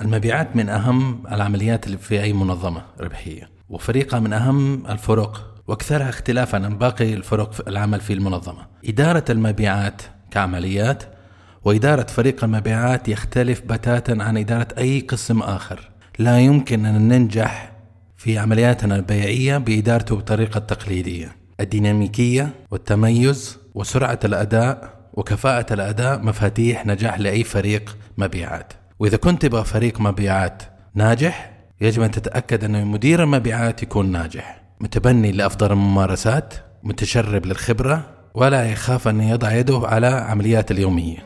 المبيعات من أهم العمليات اللي في أي منظمة ربحية وفريقها من أهم الفرق واكثرها اختلافا عن باقي الفرق في العمل في المنظمة. إدارة المبيعات كعمليات وإدارة فريق المبيعات يختلف بتاتا عن إدارة أي قسم آخر. لا يمكن أن ننجح في عملياتنا البيعية بإدارته بطريقة تقليدية. الديناميكية والتميز وسرعة الأداء وكفاءة الأداء مفاتيح نجاح لأي فريق مبيعات. وإذا كنت تبغى فريق مبيعات ناجح يجب أن تتأكد أن مدير المبيعات يكون ناجح. متبني لأفضل الممارسات متشرب للخبرة ولا يخاف أن يضع يده على عمليات اليومية.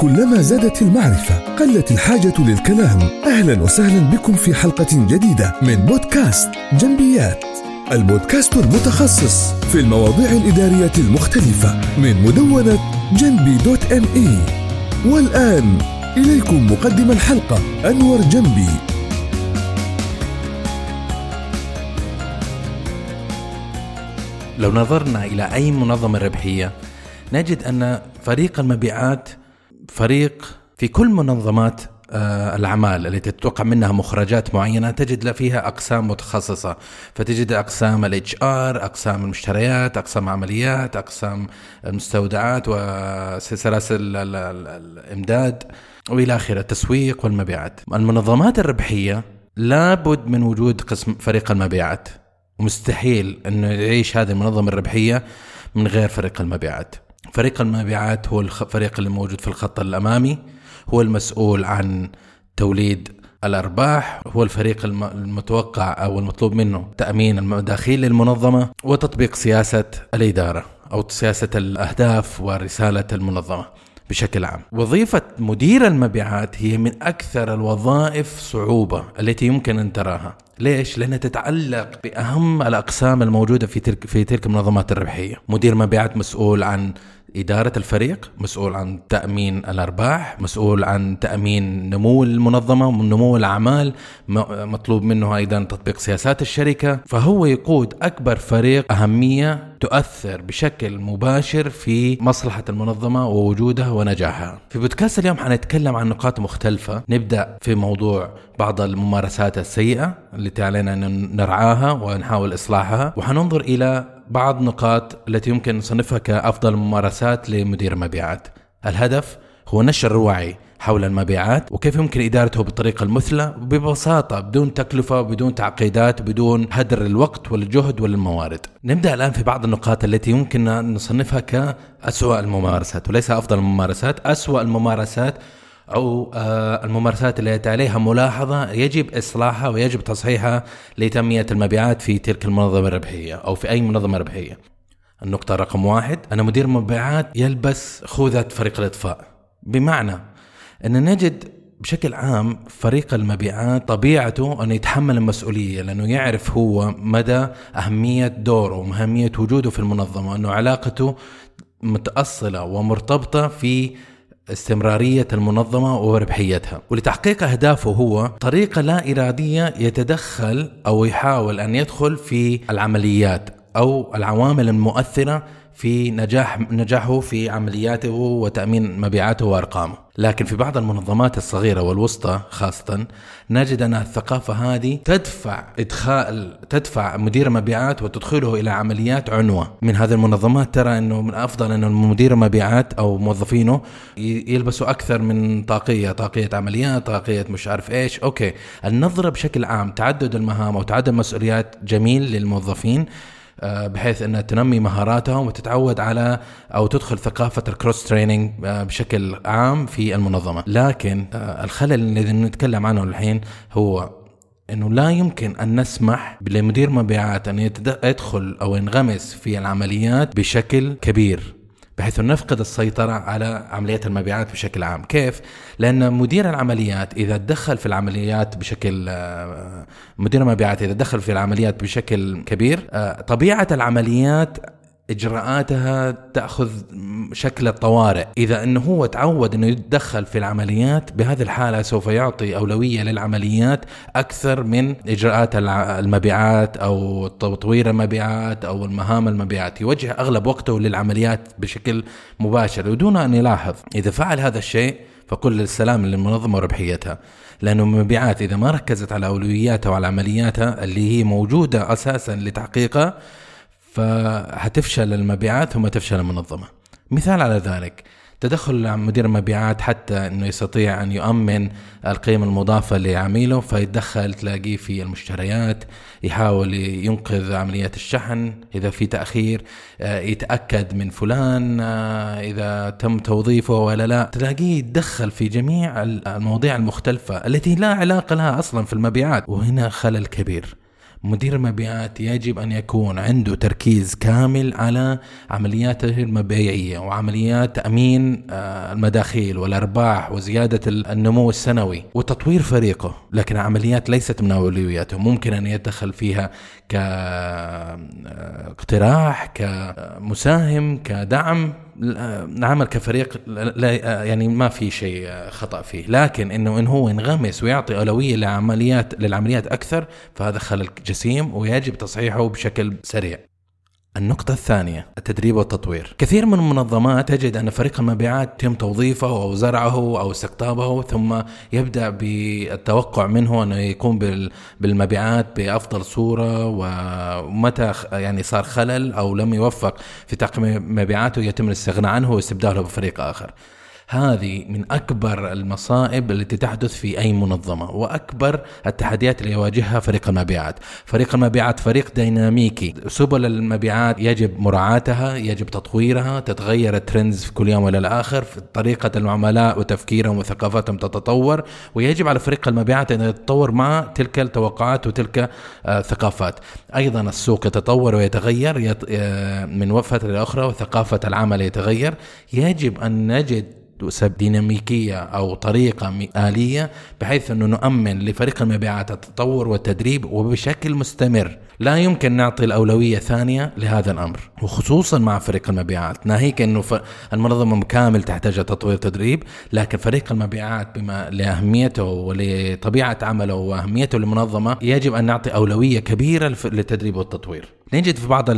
كلما زادت المعرفة قلت الحاجة للكلام. أهلا وسهلا بكم في حلقة جديدة من بودكاست جنبيات. البودكاست المتخصص في المواضيع الإدارية المختلفة من مدونة جنبي dot me. والآن إليكم مقدم الحلقة أنور جنبي. لو نظرنا إلى أي منظمة ربحية نجد أن فريق المبيعات فريق في كل منظمات آه، الأعمال التي تتوقع منها مخرجات معينة تجد فيها أقسام متخصصة. فتجد أقسام ال HR أقسام المشتريات أقسام عمليات أقسام المستودعات وسلاسل الإمداد. وإلى آخره التسويق والمبيعات المنظمات الربحية لابد من وجود قسم فريق المبيعات مستحيل انه يعيش هذه المنظمة الربحية من غير فريق المبيعات. فريق المبيعات هو الفريق اللي موجود في الخط الأمامي هو المسؤول عن توليد الأرباح هو الفريق المتوقع أو المطلوب منه تأمين المداخيل للمنظمة وتطبيق سياسة الإدارة أو سياسة الأهداف ورسالة المنظمة. بشكل عام. وظيفة مدير المبيعات هي من أكثر الوظائف صعوبة التي يمكن أن تراها. ليش؟ لأنها تتعلق بأهم الأقسام الموجودة في تلك في تلك المنظمات الربحية. مدير مبيعات مسؤول عن إدارة الفريق مسؤول عن تأمين الأرباح مسؤول عن تأمين نمو المنظمة ونمو الأعمال مطلوب منه أيضا تطبيق سياسات الشركة. فهو يقود أكبر فريق أهمية تؤثر بشكل مباشر في مصلحة المنظمة ووجودها ونجاحها. في بودكاست اليوم حنتكلم عن نقاط مختلفة. نبدأ في موضوع بعض الممارسات السيئة التي علينا أن نرعاها ونحاول إصلاحها وحننظر إلى بعض نقاط التي يمكن نصنفها كأفضل ممارسات لمدير المبيعات الهدف هو نشر الوعي حول المبيعات وكيف يمكن إدارته بالطريقة المثلى ببساطة بدون تكلفة بدون تعقيدات بدون هدر الوقت والجهد والموارد. نبدأ الآن في بعض النقاط التي يمكن نصنفها كأسوأ الممارسات وليس أفضل الممارسات، أسوأ الممارسات أو آه، الممارسات التي عليها ملاحظة يجب إصلاحها ويجب تصحيحها لتنمية المبيعات في تلك المنظمة الربحية أو في أي منظمة ربحية. النقطة رقم واحد أن مدير مبيعات يلبس خوذة فريق الإطفاء بمعنى أن نجد بشكل عام فريق المبيعات طبيعته انه يتحمل المسؤولية لأنه يعرف هو مدى أهمية دوره وأهمية وجوده في المنظمة أنه علاقته متأصلة ومرتبطة في استمرارية المنظمة وربحيتها. ولتحقيق أهدافه هو طريقة لا إرادية يتدخل أو يحاول أن يدخل في العمليات أو العوامل المؤثرة في نجاح نجاحه في عملياته وتأمين مبيعاته وأرقامه. لكن في بعض المنظمات الصغيرة والوسطى خاصة نجد أن الثقافة هذه تدفع إدخال تدفع مدير المبيعات وتدخله إلى عمليات عنوة. من هذه المنظمات ترى أنه من أفضل أن مدير المبيعات أو موظفينه يلبسوا أكثر من طاقية طاقية عمليات طاقية مش عارف إيش. okay. النظرة بشكل عام تعدد المهام وتعدد المسؤوليات جميل للموظفين بحيث إنها تنمي مهاراتهم وتتعود على أو تدخل ثقافة ال cross training آه، بشكل عام في المنظمة، لكن آه، الخلل اللي نتكلم عنه الحين هو إنه لا يمكن أن نسمح لمدير مبيعات أن يدخل أو ينغمس في العمليات بشكل كبير. بحيث نفقد السيطرة على عمليات المبيعات بشكل عام كيف؟ لأن مدير العمليات إذا تدخل في العمليات بشكل آه، مدير المبيعات إذا دخل في العمليات بشكل كبير آه، طبيعة العمليات إجراءاتها تأخذ شكل الطوارئ. إذا إنه هو تعود إنه يتدخل في العمليات بهذه الحالة سوف يعطي أولوية للعمليات أكثر من إجراءات المبيعات أو تطوير المبيعات أو المهام المبيعات. يوجه أغلب وقته للعمليات بشكل مباشر. ودون أن يلاحظ إذا فعل هذا الشيء فكل السلام للمنظمة وربحيتها لأنه المبيعات إذا ما ركزت على أولوياتها وعلى عملياتها اللي هي موجودة أساسا لتحقيقها فهتفشل المبيعات ثم تفشل المنظمة. مثال على ذلك تدخل مدير المبيعات حتى إنه يستطيع أن يؤمن القيمة المضافة لعميله فيتدخل تلاقيه في المشتريات يحاول ينقذ عمليات الشحن إذا في تأخير آه، يتأكد من فلان آه، إذا تم توظيفه ولا لا. تلاقيه يتدخل في جميع المواضيع المختلفة التي لا علاقة لها أصلا في المبيعات. وهنا خلل كبير. مدير المبيعات يجب أن يكون عنده تركيز كامل على عملياته المبيعية وعمليات تأمين آه، المداخيل والأرباح وزيادة النمو السنوي وتطوير فريقه. لكن عمليات ليست من أولوياته. ممكن أن يدخل فيها كاقتراح كمساهم كدعم. نعمل كفريق لا يعني ما في شيء خطأ فيه. لكن إنه إن هو ينغمس ويعطي أولوية لعمليات للعمليات أكثر فهذا خلل جسيم ويجب تصحيحه بشكل سريع. النقطة الثانية التدريب والتطوير. كثير من المنظمات تجد أن فريق المبيعات يتم توظيفه أو زرعه أو استقطابه ثم يبدأ بالتوقع منه أنه يكون بالمبيعات بأفضل صورة ومتى يعني صار خلل أو لم يوفق في تقييم مبيعاته يتم الاستغناء عنه واستبداله بفريق آخر. هذه من أكبر المصائب التي تحدث في أي منظمة وأكبر التحديات اللي يواجهها فريق المبيعات. فريق المبيعات فريق ديناميكي. سبل المبيعات يجب مراعاتها يجب تطويرها تتغير الترندز في كل يوم إلى الآخر في طريقة العملاء وتفكيرهم وثقافتهم تتطور ويجب على فريق المبيعات أن يتطور مع تلك التوقعات وتلك الثقافات آه، أيضا السوق يتطور ويتغير آه، من فتره لاخرى وثقافة العمل يتغير. يجب أن نجد ديناميكية أو طريقة آلية بحيث أنه نؤمن لفريق المبيعات التطور والتدريب وبشكل مستمر. لا يمكن نعطي الأولوية ثانية لهذا الأمر وخصوصا مع فريق المبيعات. ناهيك أنه المنظمة كامل تحتاج تطوير تدريب لكن فريق المبيعات بما لأهميته ولطبيعة عمله وأهميته للمنظمة يجب أن نعطي أولوية كبيرة للتدريب والتطوير. نجد في بعض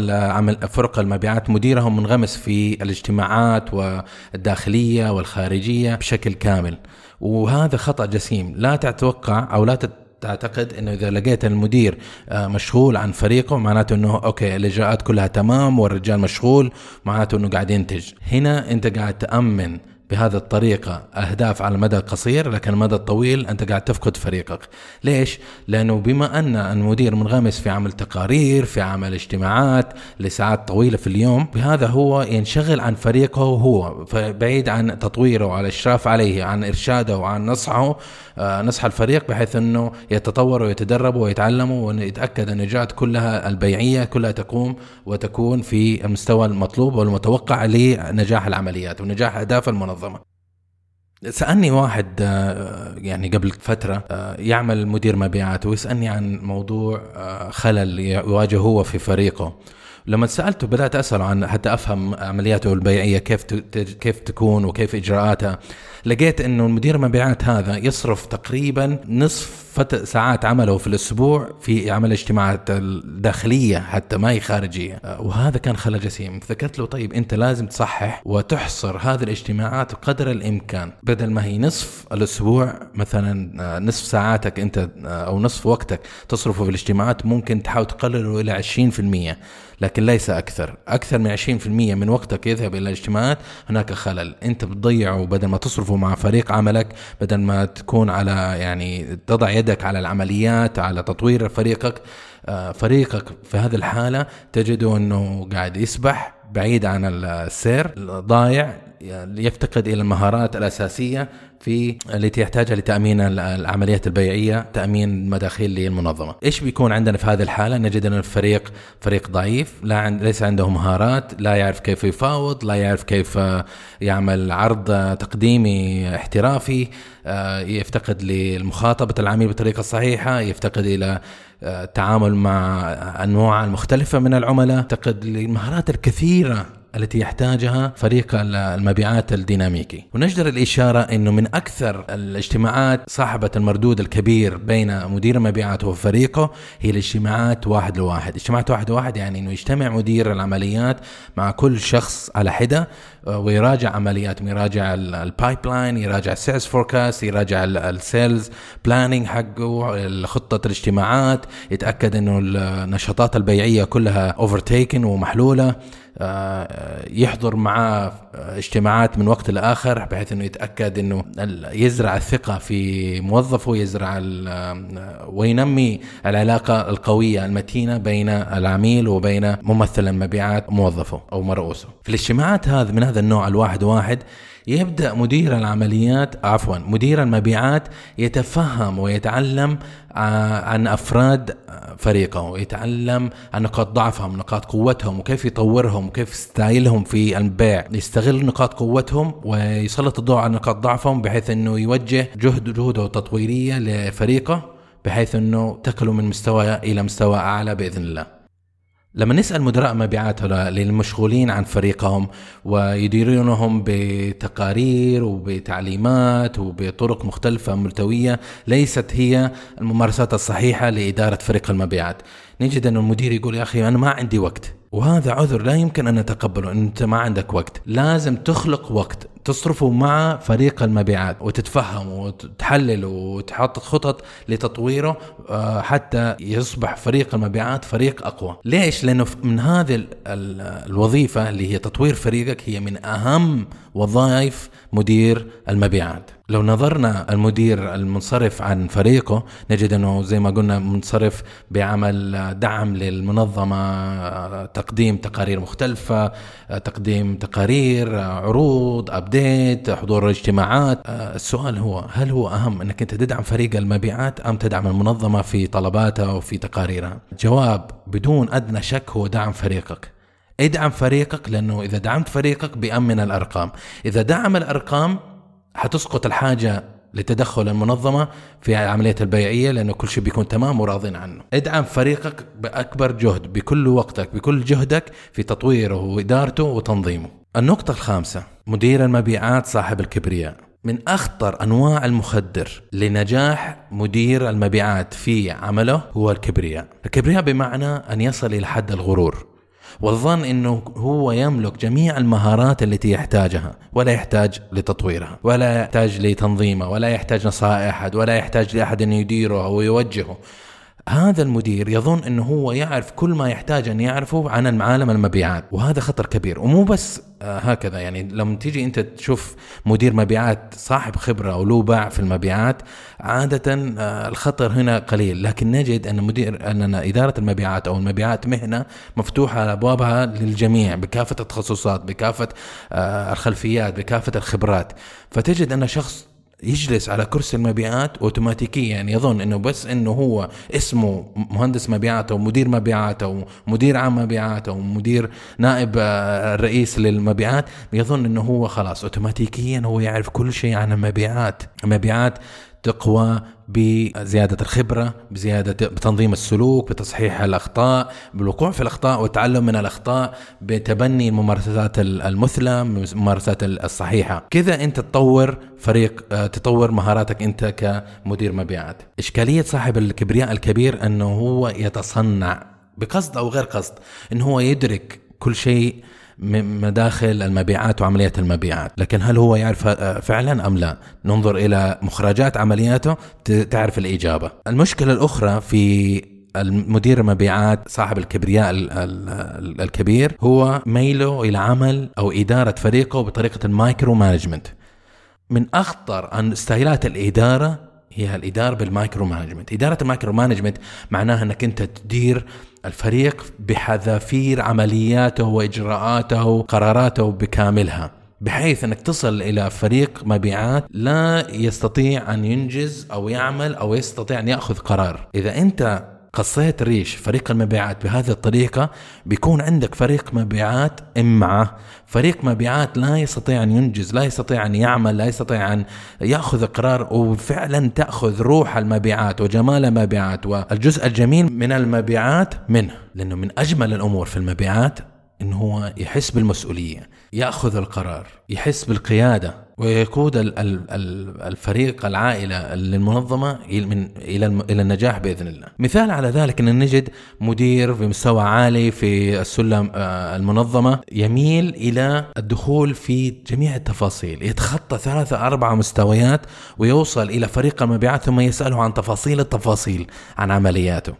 فرق المبيعات مديرهم منغمس في الاجتماعات والداخلية والخارجية بشكل كامل. وهذا خطأ جسيم. لا تتوقع أو لا تعتقد إنه إذا لقيت المدير آه، مشغول عن فريقه معناته إنه أوكي الإجراءات كلها تمام والرجال مشغول معناته إنه قاعد ينتج. هنا أنت قاعد تأمن بهذه الطريقة أهداف على المدى القصير لكن المدى الطويل أنت قاعد تفقد فريقك ليش؟ لأنه بما أن المدير منغمس في عمل تقارير في عمل اجتماعات لساعات طويلة في اليوم بهذا هو ينشغل عن فريقه هو بعيد عن تطويره وعلى الإشراف عليه عن إرشاده وعن نصحه آه، نصح الفريق بحيث أنه يتطور ويتدرب ويتعلم ويتأكد أن الإجراءات كلها البيعية كلها تقوم وتكون في المستوى المطلوب والمتوقع لنجاح العمليات ونجاح أهداف المنظمة المنظمة. سألني واحد آه، يعني قبل فترة آه، يعمل مدير مبيعات ويسألني عن موضوع آه، خلل يواجهه هو في فريقه. لما سألته بدأت اساله عن حتى أفهم عملياته البيعية كيف كيف تكون وكيف إجراءاتها. لقيت إنه المدير المبيعات هذا يصرف تقريبا نصف ساعات عمله في الأسبوع في عمل اجتماعات داخليه حتى ما هي خارجية. وهذا كان خلل جسيم. ذكرت له طيب أنت لازم تصحح وتحصر هذه الاجتماعات قدر الإمكان. بدل ما هي نصف الأسبوع مثلا نصف ساعاتك أنت أو نصف وقتك تصرفه في الاجتماعات ممكن تحاول تقلله إلى 20% لكن ليس أكثر. أكثر من 20% من وقتك يذهب إلى الاجتماعات. هناك خلل. أنت بتضيعه بدل ما تصرفه مع فريق عملك بدل ما تكون على يعني تضع يدك على العمليات على تطوير فريقك آه، فريقك في هذه الحالة تجده أنه قاعد يسبح بعيد عن السير ضايع يفتقد إلى المهارات الأساسية في التي يحتاجها لتأمين العمليات البيعية، تأمين مداخيل للمنظمة. إيش بيكون عندنا في هذه الحالة؟ نجد ان الفريق فريق ضعيف، لا عند ليس عنده مهارات، لا يعرف كيف يفاوض، لا يعرف كيف يعمل عرض تقديمي احترافي، آه، يفتقد لمخاطبه العميل بالطريقة الصحيحة، يفتقد إلى التعامل مع أنواع المختلفه من العملاء، يفتقد للمهارات الكثيرة التي يحتاجها فريق المبيعات الديناميكي. ونجدر الإشارة أنه من أكثر الاجتماعات صاحبة المردود الكبير بين مدير المبيعات وفريقه هي الاجتماعات واحد لواحد. اجتماعات واحد لواحد يعني أنه يجتمع مدير العمليات مع كل شخص على حدة ويراجع عملياتهم يراجع ال pipeline يراجع ال sales forecast يراجع ال sales planning حقه خطة الاجتماعات يتأكد إنه النشاطات البيعية كلها overtaken ومحلولة آه، يحضر معاه اجتماعات من وقت لآخر بحيث إنه يتأكد إنه يزرع الثقة في موظفه يزرع وينمي العلاقة القوية المتينة بين العميل وبين ممثل المبيعات موظفه أو مرؤوسه. في الاجتماعات هذا من هذا النوع الواحد واحد يبدأ مدير العمليات عفوا مدير المبيعات يتفهم ويتعلم آه، عن أفراد فريقه ويتعلم عن نقاط ضعفهم نقاط قوتهم وكيف يطورهم وكيف ستايلهم في البيع. يستغل نقاط قوتهم ويسلط الضوء على نقاط ضعفهم بحيث إنه يوجه جهد جهوده التطويرية لفريقه بحيث إنه تكلوا من مستوى إلى مستوى أعلى بإذن الله. لما نسأل مدراء مبيعات للمشغولين عن فريقهم ويديرونهم بتقارير وبتعليمات وبطرق مختلفة ملتوية ليست هي الممارسات الصحيحة لإدارة فريق المبيعات. نجد أن المدير يقول يا أخي أنا ما عندي وقت وهذا عذر لا يمكن أن نتقبله أن أنت ما عندك وقت لازم تخلق وقت تصرفوا مع فريق المبيعات وتتفهموا وتحلل وتحط خطط لتطويره آه، حتى يصبح فريق المبيعات فريق أقوى. ليش؟ لأنه من هذه الوظيفة اللي هي تطوير فريقك هي من أهم وظائف مدير المبيعات. لو نظرنا المدير المنصرف عن فريقه نجد أنه زي ما قلنا منصرف بعمل دعم للمنظمة تقديم تقارير مختلفة تقديم تقارير عروض ابديت حضور اجتماعات. السؤال هو هل هو أهم أنك أنت تدعم فريق المبيعات أم تدعم المنظمة في طلباتها وفي تقاريرها؟ جواب بدون أدنى شك هو دعم فريقك. ادعم فريقك لأنه إذا دعمت فريقك بيامن الأرقام. إذا دعم الأرقام حتسقط الحاجة لتدخل المنظمة في العملية البيعية لأنه كل شيء بيكون تمام وراضين عنه. ادعم فريقك بأكبر جهد بكل وقتك بكل جهدك في تطويره وإدارته وتنظيمه. النقطة الخامسة مدير المبيعات صاحب الكبرياء. من أخطر أنواع المخدر لنجاح مدير المبيعات في عمله هو الكبرياء. الكبرياء بمعنى أن يصل إلى حد الغرور. والظن إنه هو يملك جميع المهارات التي يحتاجها ولا يحتاج لتطويرها ولا يحتاج لتنظيمه ولا يحتاج نصائح أحد ولا يحتاج لأحد أن يديره أو يوجهه. هذا المدير يظن إنه هو يعرف كل ما يحتاج أن يعرفه عن عالم المبيعات وهذا خطر كبير. ومو بس هكذا. يعني لما تيجي انت تشوف مدير مبيعات صاحب خبرة أو له باع في المبيعات عادة آه، الخطر هنا قليل. لكن نجد أن مدير أن إدارة المبيعات أو المبيعات مهنة مفتوحة أبوابها للجميع بكافة التخصصات بكافة آه، الخلفيات بكافة الخبرات. فتجد أن شخص يجلس على كرسي المبيعات اوتوماتيكيا. يعني يظن إنه بس إنه هو اسمه مهندس مبيعات أو مدير مبيعات أو مدير عام مبيعات أو مدير نائب آه، الرئيس للمبيعات. يظن إنه هو خلاص اوتوماتيكيا هو يعرف كل شيء عن المبيعات. المبيعات تقوى بزيادة الخبرة بزيادة بتنظيم السلوك بتصحيح الأخطاء بالوقوع في الأخطاء والتعلم من الأخطاء بتبني الممارسات المثلى الممارسات الصحيحة. كذا أنت تطور فريق آه، تطور مهاراتك أنت كمدير مبيعات. إشكالية صاحب الكبرياء الكبير أنه هو يتصنع بقصد أو غير قصد أنه هو يدرك كل شيء مداخل المبيعات وعمليات المبيعات. لكن هل هو يعرف فعلا أم لا؟ ننظر إلى مخرجات عملياته تعرف الإجابة. المشكلة الأخرى في المدير المبيعات صاحب الكبرياء الكبير هو ميله إلى عمل أو إدارة فريقه بطريقة ال micromanagement من أخطر ستايلات الإدارة هي الإدارة بال micromanagement إدارة ال micromanagement معناها أنك أنت تدير الفريق بحذافير عملياته وإجراءاته وقراراته بكاملها بحيث إنك تصل إلى فريق مبيعات لا يستطيع أن ينجز أو يعمل أو يستطيع أن يأخذ قرار. إذا أنت قصيت ريش فريق المبيعات بهذه الطريقة بيكون عندك فريق مبيعات إمعة فريق مبيعات لا يستطيع أن ينجز لا يستطيع أن يعمل لا يستطيع أن يأخذ قرار وفعلا تأخذ روح المبيعات وجمال المبيعات والجزء الجميل من المبيعات منه. لأنه من أجمل الأمور في المبيعات إنه هو يحس بالمسؤولية يأخذ القرار يحس بالقيادة. ويقود الفريق العائلة للمنظمة من إلى إلى النجاح بإذن الله. مثال على ذلك إن نجد مدير في مستوى عالي في السلم آه، المنظمة يميل إلى الدخول في جميع التفاصيل، يتخطى ثلاثة أربعة مستويات ويوصل إلى فريق المبيعات ثم يسأله عن تفاصيل التفاصيل عن عملياته.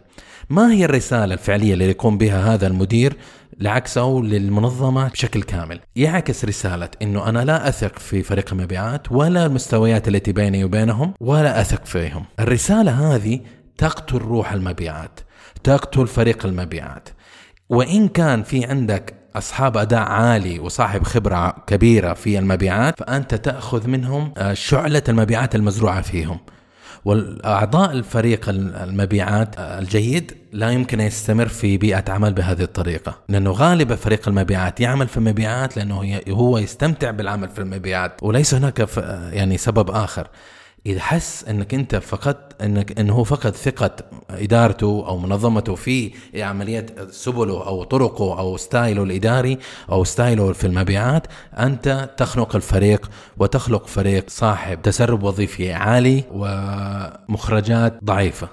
ما هي الرسالة الفعلية اللي يقوم بها هذا المدير لعكسه للمنظمة بشكل كامل. يعكس رسالة أنه أنا لا أثق في فريق المبيعات ولا المستويات التي بيني وبينهم ولا أثق فيهم. الرسالة هذه تقتل روح المبيعات تقتل فريق المبيعات. وإن كان في عندك أصحاب أداء عالي وصاحب خبرة كبيرة في المبيعات فأنت تأخذ منهم آه، شعلة المبيعات المزروعة فيهم. والأعضاء الفريق المبيعات الجيد لا يمكن أن يستمر في بيئة عمل بهذه الطريقة لأنه غالبا فريق المبيعات يعمل في المبيعات لأنه هو يستمتع بالعمل في المبيعات وليس هناك يعني سبب آخر. اذا حس أنك أنت فقدت أنك انه هو فقد ثقة إدارته أو منظمته في عمليات سبله أو طرقه أو ستايله الإداري أو ستايله في المبيعات أنت تخنق الفريق وتخلق فريق صاحب تسرب وظيفي عالي ومخرجات ضعيفة.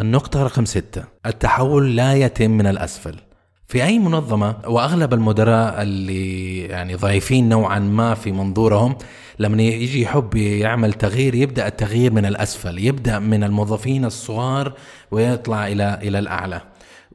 النقطة رقم ستة التحول لا يتم من الأسفل. في أي منظمة وأغلب المدراء اللي يعني ضعيفين نوعا ما في منظورهم لما يجي يحب يعمل تغيير يبدأ التغيير من الأسفل يبدأ من الموظفين الصغار ويطلع إلى إلى الأعلى.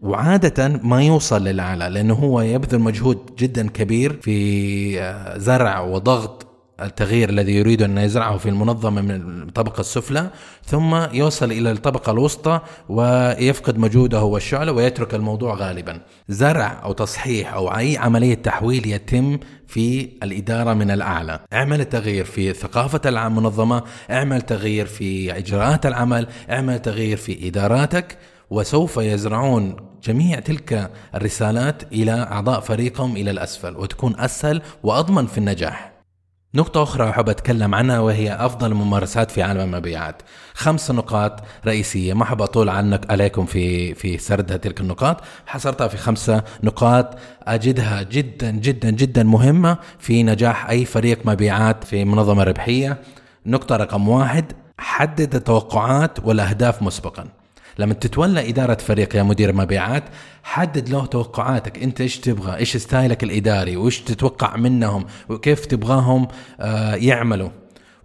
وعادة ما يوصل للأعلى لأنه هو يبذل مجهود جدا كبير في آه، زرع وضغط التغيير الذي يريد أن يزرعه في المنظمة من الطبقة السفلى ثم يوصل إلى الطبقة الوسطى ويفقد مجهوده والشعلة ويترك الموضوع غالبا. زرع أو تصحيح أو أي عملية تحويل يتم في الإدارة من الأعلى. اعمل تغيير في ثقافة المنظمة اعمل تغيير في إجراءات العمل اعمل تغيير في إداراتك وسوف يزرعون جميع تلك الرسالات إلى أعضاء فريقهم إلى الأسفل وتكون أسهل وأضمن في النجاح. نقطة أخرى أحب أتكلم عنها وهي أفضل الممارسات في عالم المبيعات. خمس نقاط رئيسية. ما أحب أطول عنك عليكم في في سرد تلك النقاط. حصرتها في خمسة نقاط. أجدها جدا جدا جدا مهمة في نجاح أي فريق مبيعات في منظمة ربحية. نقطة رقم واحد. حدد التوقعات والأهداف مسبقا. لما تتولى إدارة فريق يا مدير مبيعات حدد له توقعاتك. أنت إيش تبغى؟ إيش ستايلك الإداري؟ وإيش تتوقع منهم؟ وكيف تبغاهم آه، يعملوا؟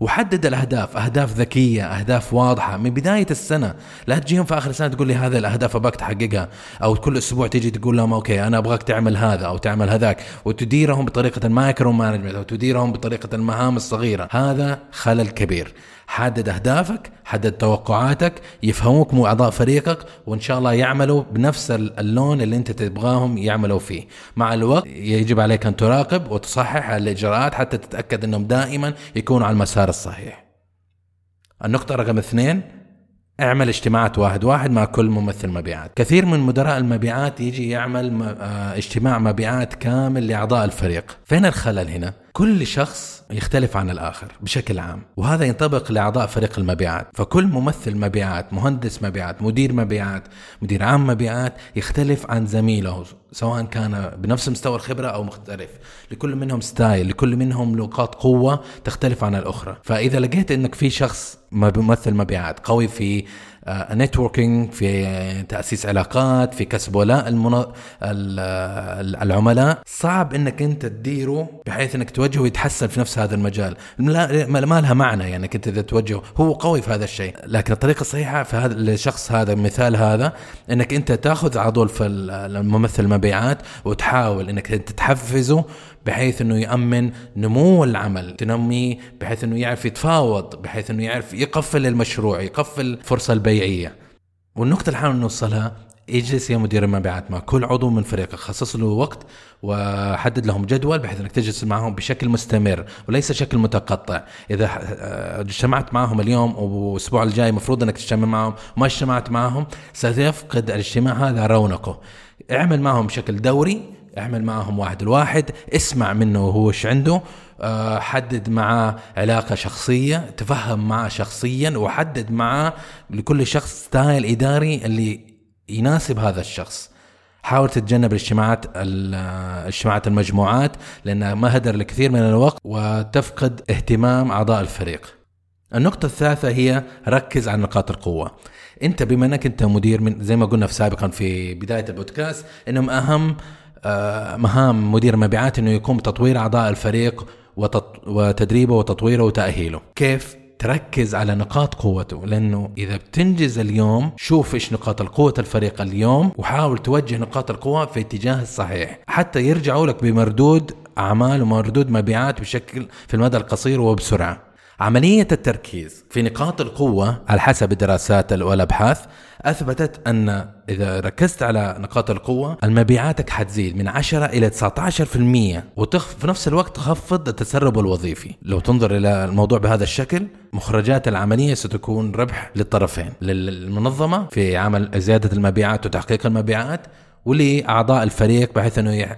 وحدد الأهداف. أهداف ذكية أهداف واضحة. من بداية السنة لا تجيهم في آخر السنة تقول لي هذا الأهداف أبغاك تحققها. أو كل أسبوع تيجي تقول لهم okay أنا أبغاك تعمل هذا أو تعمل هذاك. وتديرهم بطريقة ال micromanagement أو تديرهم بطريقة المهام الصغيرة. هذا خلل كبير. حدد أهدافك حدد توقعاتك يفهموك مو أعضاء فريقك وإن شاء الله يعملوا بنفس اللون اللي أنت تبغاهم يعملوا فيه. مع الوقت يجب عليك أن تراقب وتصحح الإجراءات حتى تتأكد إنهم دائما يكونوا على المسار الصحيح. النقطة رقم اثنين اعمل اجتماعات واحد واحد مع كل ممثل مبيعات. كثير من مدراء المبيعات يجي يعمل آه، اجتماع مبيعات كامل لأعضاء الفريق. فين الخلل هنا؟ كل شخص يختلف عن الآخر بشكل عام. وهذا ينطبق لأعضاء فريق المبيعات. فكل ممثل مبيعات مهندس مبيعات مدير مبيعات مدير عام مبيعات يختلف عن زميله سواء كان بنفس مستوى الخبرة أو مختلف. لكل منهم ستايل لكل منهم نقاط قوة تختلف عن الأخرى. فإذا لقيت أنك في شخص ممثل مبيعات قوي في نتوركينج في تأسيس علاقات في كسب ولاء. العملاء. صعب إنك أنت تديره بحيث إنك توجهه يتحسن في نفس هذا المجال. ما لها معنى يعني انك انت إذا توجهه. هو قوي في هذا الشيء. لكن الطريقة الصحيحة في هذا الشخص هذا مثال هذا إنك أنت تأخذ عضو الممثل المبيعات وتحاول إنك أنت تحفزه بحيث إنه يأمن نمو العمل تنميه بحيث إنه يعرف يتفاوض بحيث إنه يعرف يقفل المشروع يقفل الفرصه البيعية. والنقطة اللي نوصلها اجلس يا مدير المبيعات مع كل عضو من فريقك. خصص له وقت وحدد لهم جدول بحيث إنك تجلس معهم بشكل مستمر وليس شكل متقطع. إذا آه، اجتمعت معهم اليوم والاسبوع الجاي المفروض إنك تجتمع معهم وما اجتمعت معهم سيفقد الاجتماع هذا رونقه. اعمل معهم بشكل دوري اعمل معهم واحد الواحد اسمع منه هو إيش عنده آه، حدد معاه علاقة شخصية تفهم معاه شخصيا وحدد معاه لكل شخص ستايل إداري اللي يناسب هذا الشخص. حاول تتجنب الاجتماعات اجتماعات المجموعات لانها مهدر لكثير من الوقت وتفقد اهتمام أعضاء الفريق. النقطة الثالثة هي ركز على نقاط القوة. أنت بما إنك أنت مدير من زي ما قلنا في سابقا في بداية البودكاست أهم آه، مهام مدير المبيعات إنه يقوم بتطوير أعضاء الفريق وتدريبه وتطويره وتأهيله. كيف تركز على نقاط قوته؟ لأنه إذا بتنجز اليوم شوف إيش نقاط القوة الفريق اليوم وحاول توجه نقاط القوة في اتجاه الصحيح. حتى يرجعوا لك بمردود أعمال ومردود مبيعات بشكل في المدى القصير وبسرعة. عملية التركيز في نقاط القوة على حسب الدراسات والأبحاث أثبتت أن إذا ركزت على نقاط القوة المبيعاتك حتزيد من 10 إلى 19% وتخ في نفس الوقت تخفض التسرب الوظيفي. لو تنظر إلى الموضوع بهذا الشكل مخرجات العملية ستكون ربح للطرفين للمنظمة في عمل زيادة المبيعات وتحقيق المبيعات ولأعضاء الفريق بحيث أنه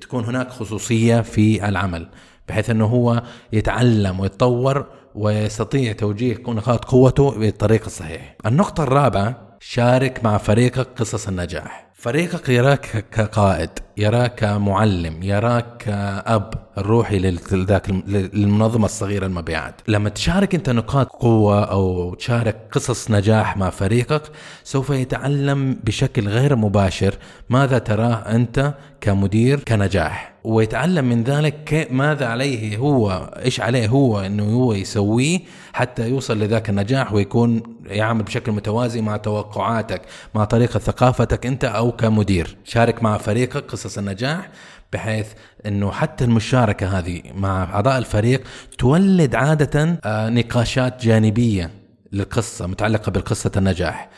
تكون هناك خصوصية في العمل. بحيث أنه هو يتعلم ويتطور ويستطيع توجيه نقاط قوته بالطريق الصحيح. النقطة الرابعة شارك مع فريقك قصص النجاح. فريقك يراك كقائد يراك كمعلم يراك كأب الروحي لذاك للمنظمة الصغيرة المبيعات. لما تشارك أنت نقاط قوة أو تشارك قصص نجاح مع فريقك سوف يتعلم بشكل غير مباشر ماذا تراه أنت كمدير كنجاح. ويتعلم من ذلك ماذا عليه هو إيش عليه هو إنه هو يسويه حتى يوصل لذاك النجاح ويكون يعمل بشكل متوازي مع توقعاتك مع طريقة ثقافتك أنت أو كمدير. شارك مع فريقك قصص النجاح بحيث إنه حتى المشاركة هذه مع أعضاء الفريق تولد عادة آه، نقاشات جانبية للقصة متعلقة بقصه النجاح.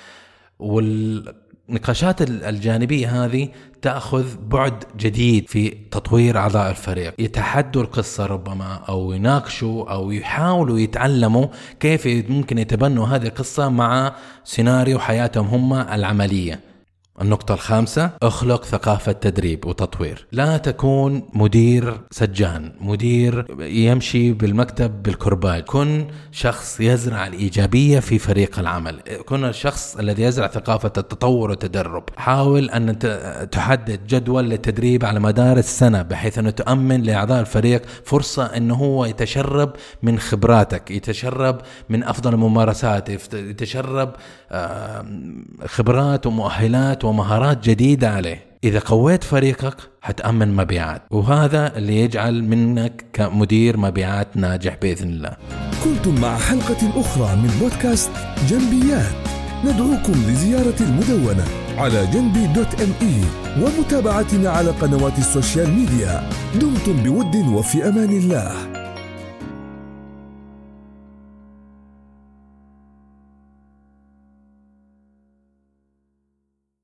والنقاشات الجانبية هذه تأخذ بعد جديد في تطوير أعضاء الفريق. يتحدوا القصة ربما أو يناقشوا أو يحاولوا يتعلموا كيف ممكن يتبنوا هذه القصة مع سيناريو حياتهم هم العملية. النقطة الخامسة اخلق ثقافة تدريب وتطوير. لا تكون مدير سجان مدير يمشي بالمكتب بالكرباج. كن شخص يزرع الإيجابية في فريق العمل. كن الشخص الذي يزرع ثقافة التطور والتدرب. حاول أن تحدد جدول للتدريب على مدار السنة بحيث أنه تؤمن لأعضاء الفريق فرصة أنه هو يتشرب من خبراتك يتشرب من أفضل الممارسات يتشرب خبرات ومؤهلات ومهارات جديدة عليه. إذا قويت فريقك حتأمن مبيعات. وهذا اللي يجعل منك كمدير مبيعات ناجح بإذن الله. كنتم مع حلقة أخرى من بودكاست جنبيات. ندعوكم لزيارة المدونة على جنبي dot me ومتابعتنا على قنوات ال social media. دمتم بود وفي أمان الله.